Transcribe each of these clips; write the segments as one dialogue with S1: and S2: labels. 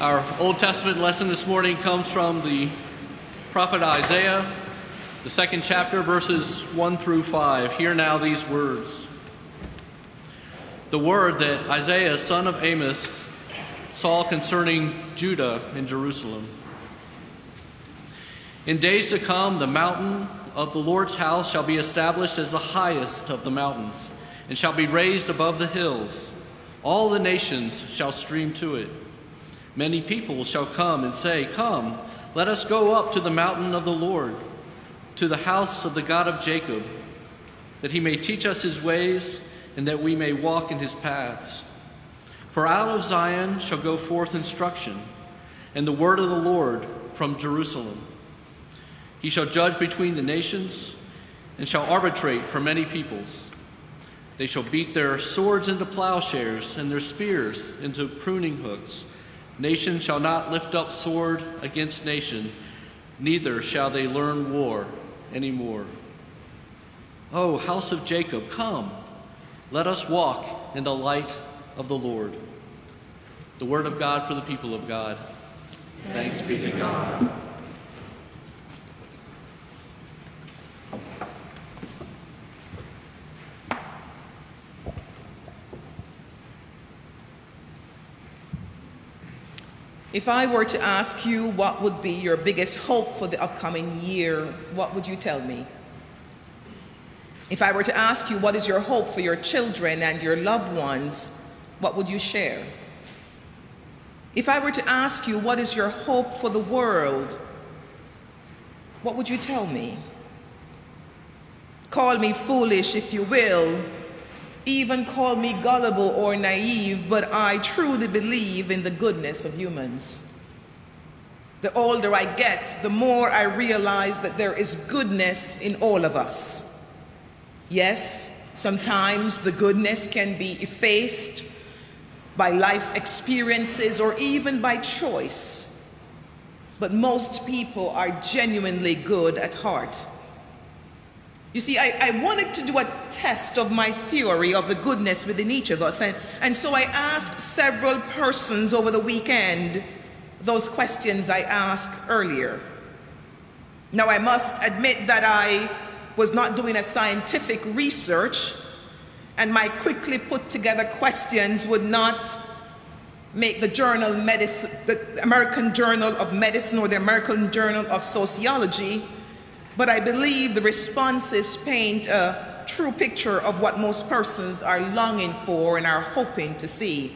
S1: Our Old Testament lesson this morning comes from the prophet Isaiah, the second chapter, verses 1 through 5. Hear now these words. The word that Isaiah, son of Amos, saw concerning Judah and Jerusalem. In days to come, the mountain of the Lord's house shall be established as the highest of the mountains, and shall be raised above the hills. All the nations shall stream to it. Many people shall come and say, Come, let us go up to the mountain of the Lord, to the house of the God of Jacob, that he may teach us his ways, and that we may walk in his paths. For out of Zion shall go forth instruction, and the word of the Lord from Jerusalem. He shall judge between the nations, and shall arbitrate for many peoples. They shall beat their swords into plowshares, and their spears into pruning hooks. Nation shall not lift up sword against nation, neither shall they learn war any more. O house of Jacob, come, let us walk in the light of the Lord. The word of God for the people of God. Thanks be to God.
S2: If I were to ask you what would be your biggest hope for the upcoming year, what would you tell me? If I were to ask you what is your hope for your children and your loved ones, what would you share? If I were to ask you what is your hope for the world, what would you tell me? Call me foolish if you will, even call me gullible or naive, but I truly believe in the goodness of humans. The older I get, the more I realize that there is goodness in all of us. Yes, sometimes the goodness can be effaced by life experiences or even by choice, but most people are genuinely good at heart. You see, I, I, wanted to do a test of my theory of the goodness within each of us. And, and so I asked several persons over the weekend those questions I asked earlier. Now, I must admit that I was not doing a scientific research, and my quickly put together questions would not make the journal medicine, the American Journal of Medicine or the American Journal of Sociology but I believe the responses paint a true picture of what most persons are longing for and are hoping to see.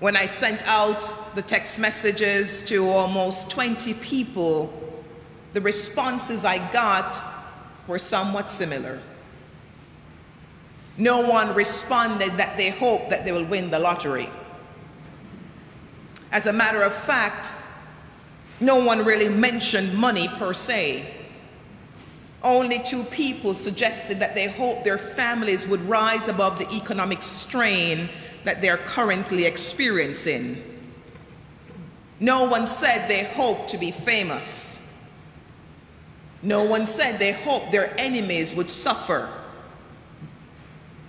S2: When I sent out the text messages to almost 20 people, the responses I got were somewhat similar. No one responded that they hope that they will win the lottery. As a matter of fact, no one really mentioned money per se. Only two people suggested that they hoped their families would rise above the economic strain that they're currently experiencing. No one said they hoped to be famous. No one said they hoped their enemies would suffer.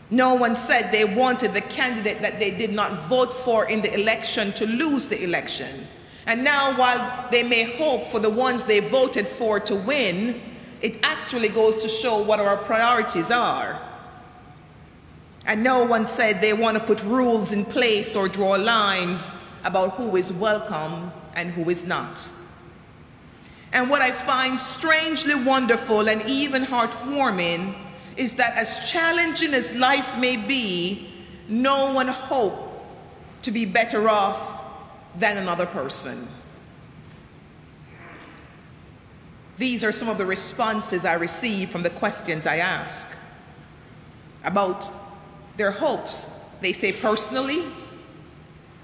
S2: No one said they wanted the candidate that they did not vote for in the election to lose the election. And now, while they may hope for the ones they voted for to win, it actually goes to show what our priorities are. And no one said they want to put rules in place or draw lines about who is welcome and who is not. And what I find strangely wonderful and even heartwarming is that as challenging as life may be, no one hoped to be better off than another person. These are some of the responses I received from the questions I ask about their hopes. They say, personally,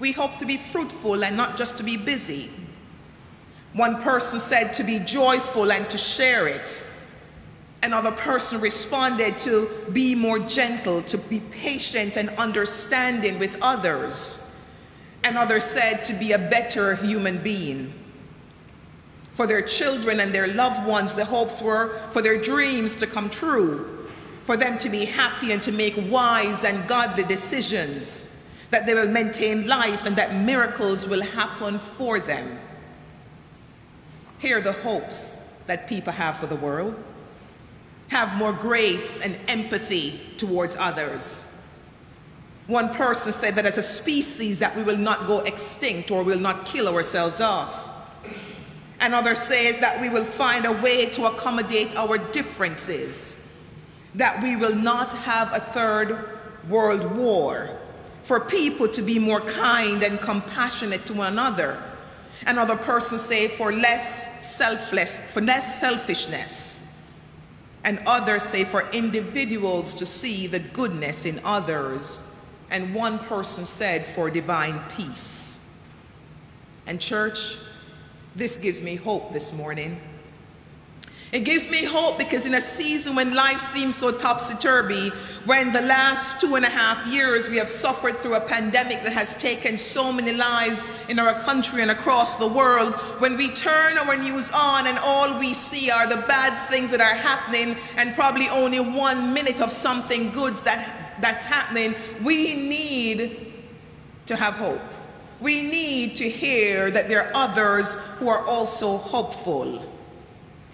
S2: we hope to be fruitful and not just to be busy. One person said to be joyful and to share it. Another person responded to be more gentle, to be patient and understanding with others and others said to be a better human being. For their children and their loved ones, the hopes were for their dreams to come true, for them to be happy and to make wise and godly decisions, that they will maintain life, and that miracles will happen for them. Here are the hopes that people have for the world have more grace and empathy towards others. One person said that as a species that we will not go extinct or will not kill ourselves off. Another says that we will find a way to accommodate our differences, that we will not have a third world war, for people to be more kind and compassionate to one another. Another person say for less selfless, for less selfishness. And others say for individuals to see the goodness in others. And one person said for divine peace. And church, this gives me hope this morning. It gives me hope because in a season when life seems so topsy turvy, when the last two and a half years we have suffered through a pandemic that has taken so many lives in our country and across the world, when we turn our news on and all we see are the bad things that are happening and probably only one minute of something good that, that's happening, we need to have hope. We need to hear that there are others who are also hopeful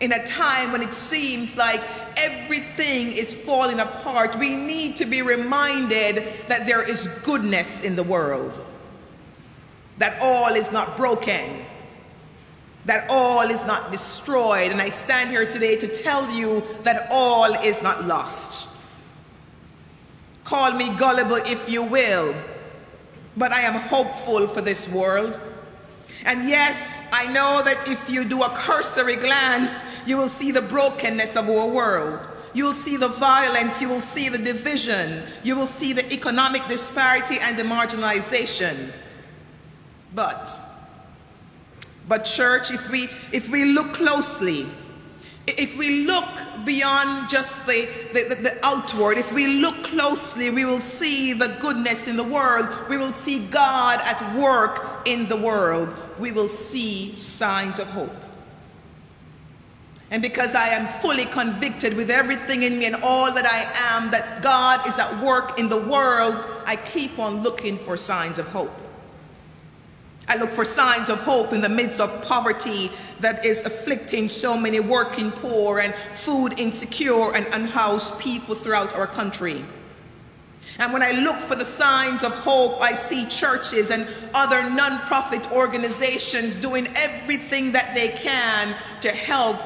S2: in a time when it seems like everything is falling apart, we need to be reminded that there is goodness in the world, that all is not broken, that all is not destroyed. And I stand here today to tell you that all is not lost. Call me gullible if you will, but I am hopeful for this world. And yes, I know that if you do a cursory glance, you will see the brokenness of our world. You will see the violence, you will see the division, you will see the economic disparity and the marginalization. But, but church, if we, if we look closely, if we look beyond just the, the, the, the, outward, if we look closely, we will see the goodness in the world. We will see God at work in the world. We will see signs of hope. And because I am fully convicted with everything in me and all that I am that God is at work in the world, I keep on looking for signs of hope. I look for signs of hope in the midst of poverty that is afflicting so many working poor and food insecure and unhoused people throughout our country. And when I look for the signs of hope, I see churches and other nonprofit organizations doing everything that they can to help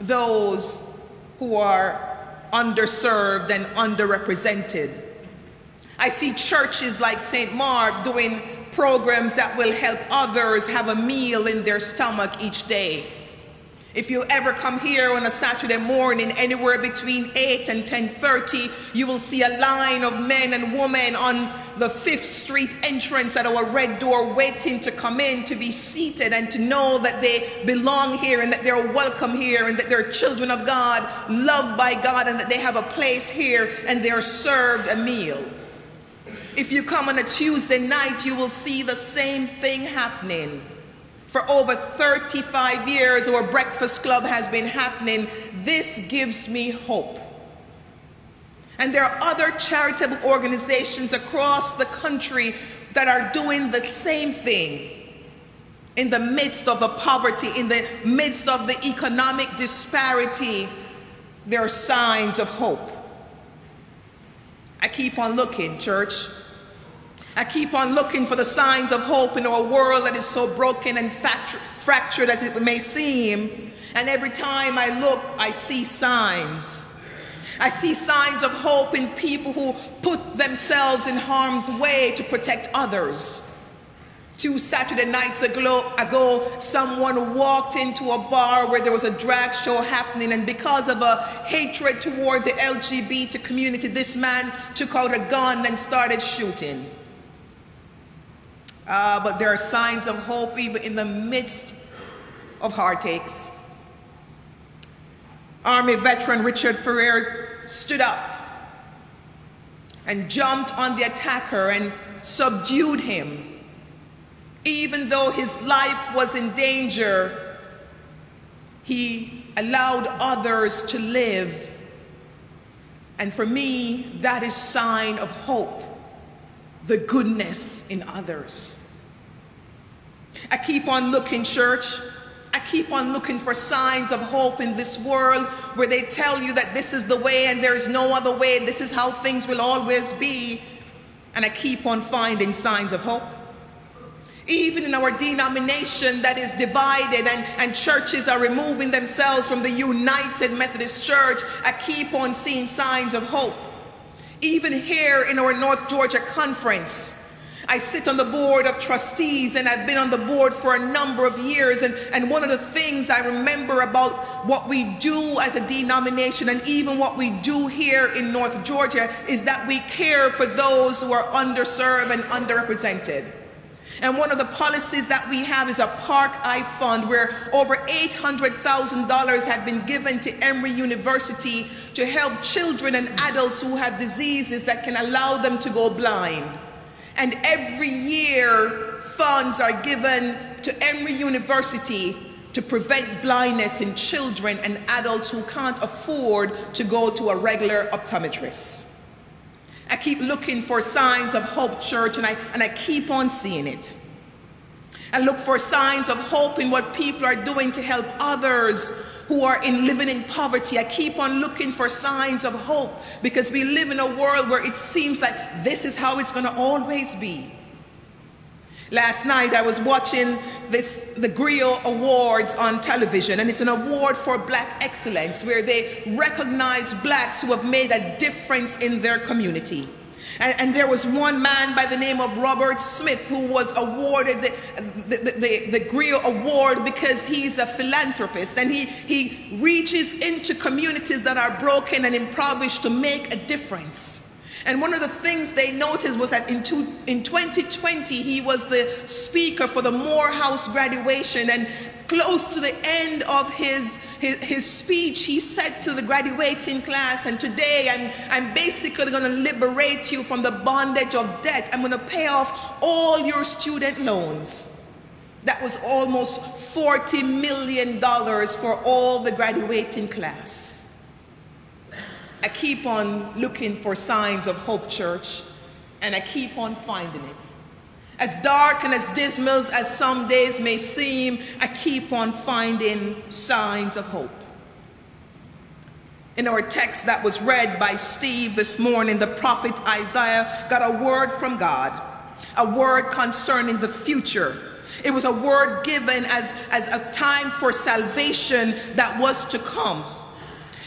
S2: those who are underserved and underrepresented. I see churches like St. Mark doing programs that will help others have a meal in their stomach each day. If you ever come here on a Saturday morning, anywhere between 8 and 10.30, you will see a line of men and women on the Fifth Street entrance at our red door waiting to come in, to be seated and to know that they belong here and that they're welcome here and that they're children of God, loved by God and that they have a place here and they're served a meal. If you come on a Tuesday night, you will see the same thing happening. For over 35 years, our breakfast club has been happening. This gives me hope. And there are other charitable organizations across the country that are doing the same thing. In the midst of the poverty, in the midst of the economic disparity, there are signs of hope. I keep on looking, church. I keep on looking for the signs of hope in a world that is so broken and fractured as it may seem. And every time I look, I see signs. I see signs of hope in people who put themselves in harm's way to protect others. Two Saturday nights ago, someone walked into a bar where there was a drag show happening, and because of a hatred toward the LGBT community, this man took out a gun and started shooting. Uh, but there are signs of hope even in the midst of heartaches. Army veteran Richard Fierro stood up and jumped on the attacker and subdued him. Even though his life was in danger, he allowed others to live. And for me, that is sign of hope the goodness in others. I keep on looking, church. I keep on looking for signs of hope in this world where they tell you that this is the way and there's no other way, this is how things will always be. And I keep on finding signs of hope. Even in our denomination that is divided and, and churches are removing themselves from the United Methodist Church, I keep on seeing signs of hope. Even here in our North Georgia conference, I sit on the board of trustees and I've been on the board for a number of years. And, and one of the things I remember about what we do as a denomination and even what we do here in North Georgia is that we care for those who are underserved and underrepresented. And one of the policies that we have is a Park Eye Fund where over $800,000 had been given to Emory University to help children and adults who have diseases that can allow them to go blind. And every year, funds are given to Emory University to prevent blindness in children and adults who can't afford to go to a regular optometrist. I keep looking for signs of hope, church, and I, and I keep on seeing it. I look for signs of hope in what people are doing to help others who are in living in poverty. I keep on looking for signs of hope because we live in a world where it seems like this is how it's going to always be. Last night I was watching this the Grio Awards on television and it's an award for black excellence where they recognize blacks who have made a difference in their community. And, and, there was one man by the name of Robert Smith who was awarded the, the, the, the, Grio Award because he's a philanthropist and he, he reaches into communities that are broken and impoverished to make a difference. And one of the things they noticed was that in, two, in 2020, he was the speaker for the Morehouse graduation. And close to the end of his, his, his speech, he said to the graduating class, And today I'm, I'm basically going to liberate you from the bondage of debt. I'm going to pay off all your student loans. That was almost $40 million for all the graduating class. I keep on looking for signs of hope, church, and I keep on finding it. As dark and as dismal as some days may seem, I keep on finding signs of hope. In our text that was read by Steve this morning, the prophet Isaiah got a word from God, a word concerning the future. It was a word given as, as a time for salvation that was to come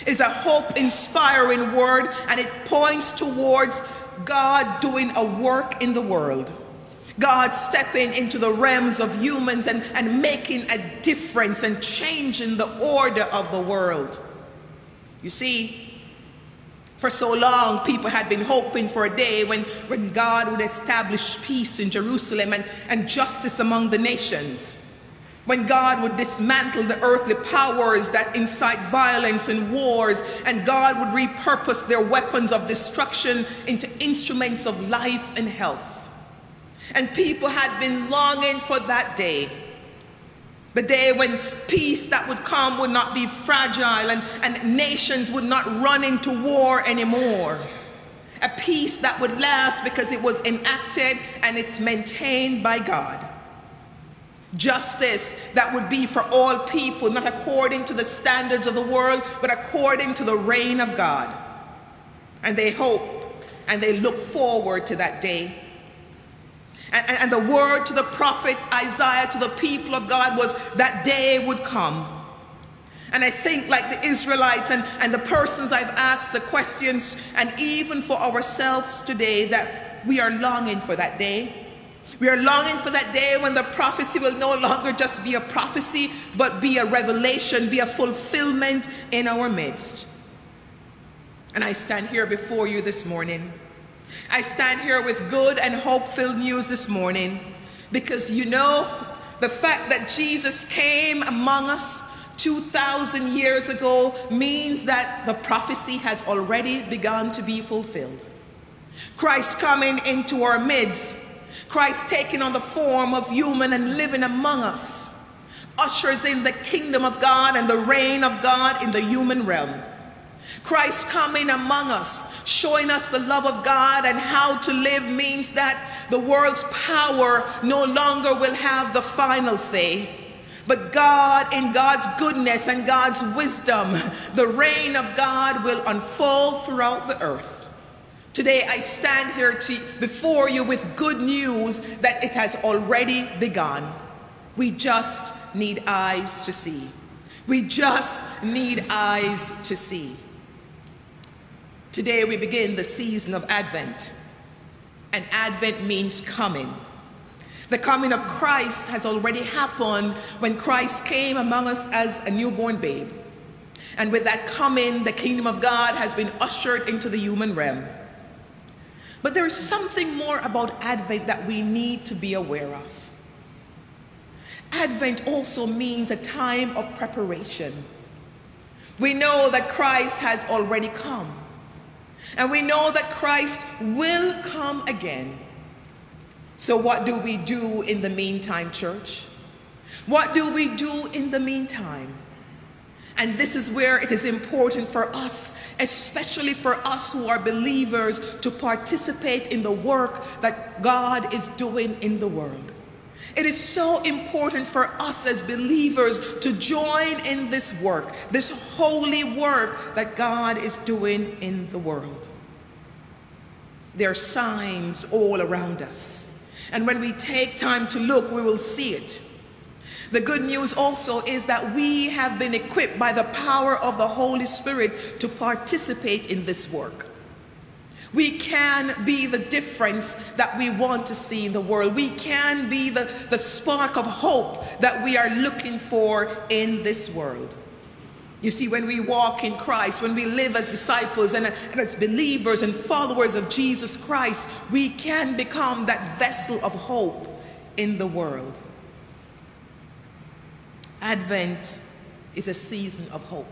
S2: is a hope inspiring word and it points towards God doing a work in the world. God stepping into the realms of humans and, and making a difference and changing the order of the world. You see, for so long, people had been hoping for a day when, when God would establish peace in Jerusalem and, and justice among the nations when God would dismantle the earthly powers that incite violence and wars, and God would repurpose their weapons of destruction into instruments of life and health. And people had been longing for that day. The day when peace that would come would not be fragile and, and nations would not run into war anymore. A peace that would last because it was enacted and it's maintained by God. Justice that would be for all people, not according to the standards of the world, but according to the reign of God. And they hope and they look forward to that day. And, and, and, the word to the prophet Isaiah, to the people of God, was that day would come. And I think, like the Israelites and, and the persons I've asked the questions, and even for ourselves today, that we are longing for that day. We are longing for that day when the prophecy will no longer just be a prophecy, but be a revelation, be a fulfillment in our midst. And I stand here before you this morning. I stand here with good and hope filled news this morning because you know the fact that Jesus came among us 2,000 years ago means that the prophecy has already begun to be fulfilled. Christ coming into our midst Christ taking on the form of human and living among us, ushers in the kingdom of God and the reign of God in the human realm. Christ coming among us, showing us the love of God and how to live means that the world's power no longer will have the final say. But God, in God's goodness and God's wisdom, the reign of God will unfold throughout the earth. Today, I stand here to, before you with good news that it has already begun. We just need eyes to see. We just need eyes to see. Today we begin the season of Advent, and Advent means coming. The coming of Christ has already happened when Christ came among us as a newborn babe. And with that coming, the kingdom of God has been ushered into the human realm. But there is something more about Advent that we need to be aware of. Advent also means a time of preparation. We know that Christ has already come. And we know that Christ will come again. So, what do we do in the meantime, church? What do we do in the meantime? And this is where it is important for us, especially for us who are believers, to participate in the work that God is doing in the world. It is so important for us as believers to join in this work, this holy work that God is doing in the world. There are signs all around us. And when we take time to look, we will see it. The good news also is that we have been equipped by the power of the Holy Spirit to participate in this work. We can be the difference that we want to see in the world. We can be the, the spark of hope that we are looking for in this world. You see, when we walk in Christ, when we live as disciples and, and as believers and followers of Jesus Christ, we can become that vessel of hope in the world. Advent is a season of hope.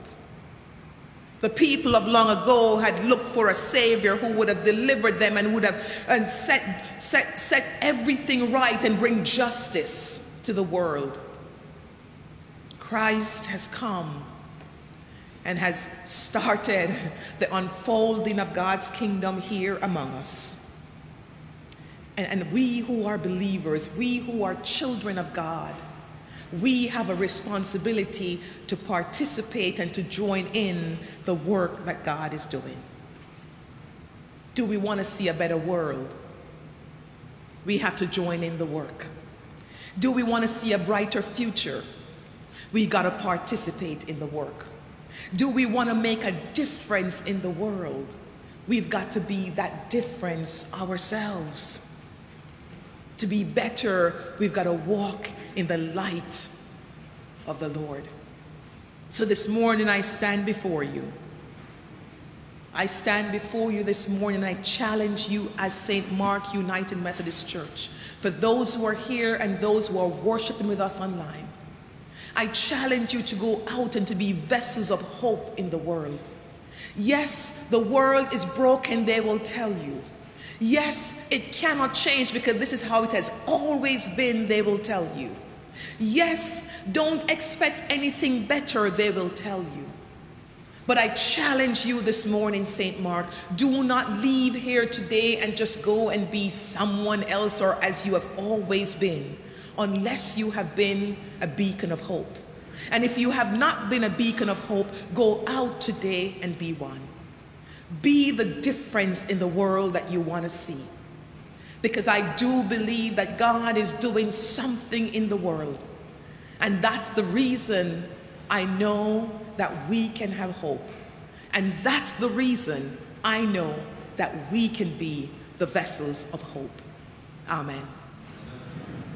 S2: The people of long ago had looked for a savior who would have delivered them and would have and set, set, set everything right and bring justice to the world. Christ has come and has started the unfolding of God's kingdom here among us. And, and we who are believers, we who are children of God, we have a responsibility to participate and to join in the work that God is doing. Do we want to see a better world? We have to join in the work. Do we want to see a brighter future? We got to participate in the work. Do we want to make a difference in the world? We've got to be that difference ourselves. To be better, we've got to walk in the light of the Lord. So this morning I stand before you. I stand before you this morning. I challenge you as St. Mark United Methodist Church, for those who are here and those who are worshiping with us online. I challenge you to go out and to be vessels of hope in the world. Yes, the world is broken, they will tell you. Yes, it cannot change because this is how it has always been, they will tell you. Yes, don't expect anything better, they will tell you. But I challenge you this morning, St. Mark, do not leave here today and just go and be someone else or as you have always been, unless you have been a beacon of hope. And if you have not been a beacon of hope, go out today and be one. Be the difference in the world that you want to see. Because I do believe that God is doing something in the world. And that's the reason I know that we can have hope. And that's the reason I know that we can be the vessels of hope. Amen.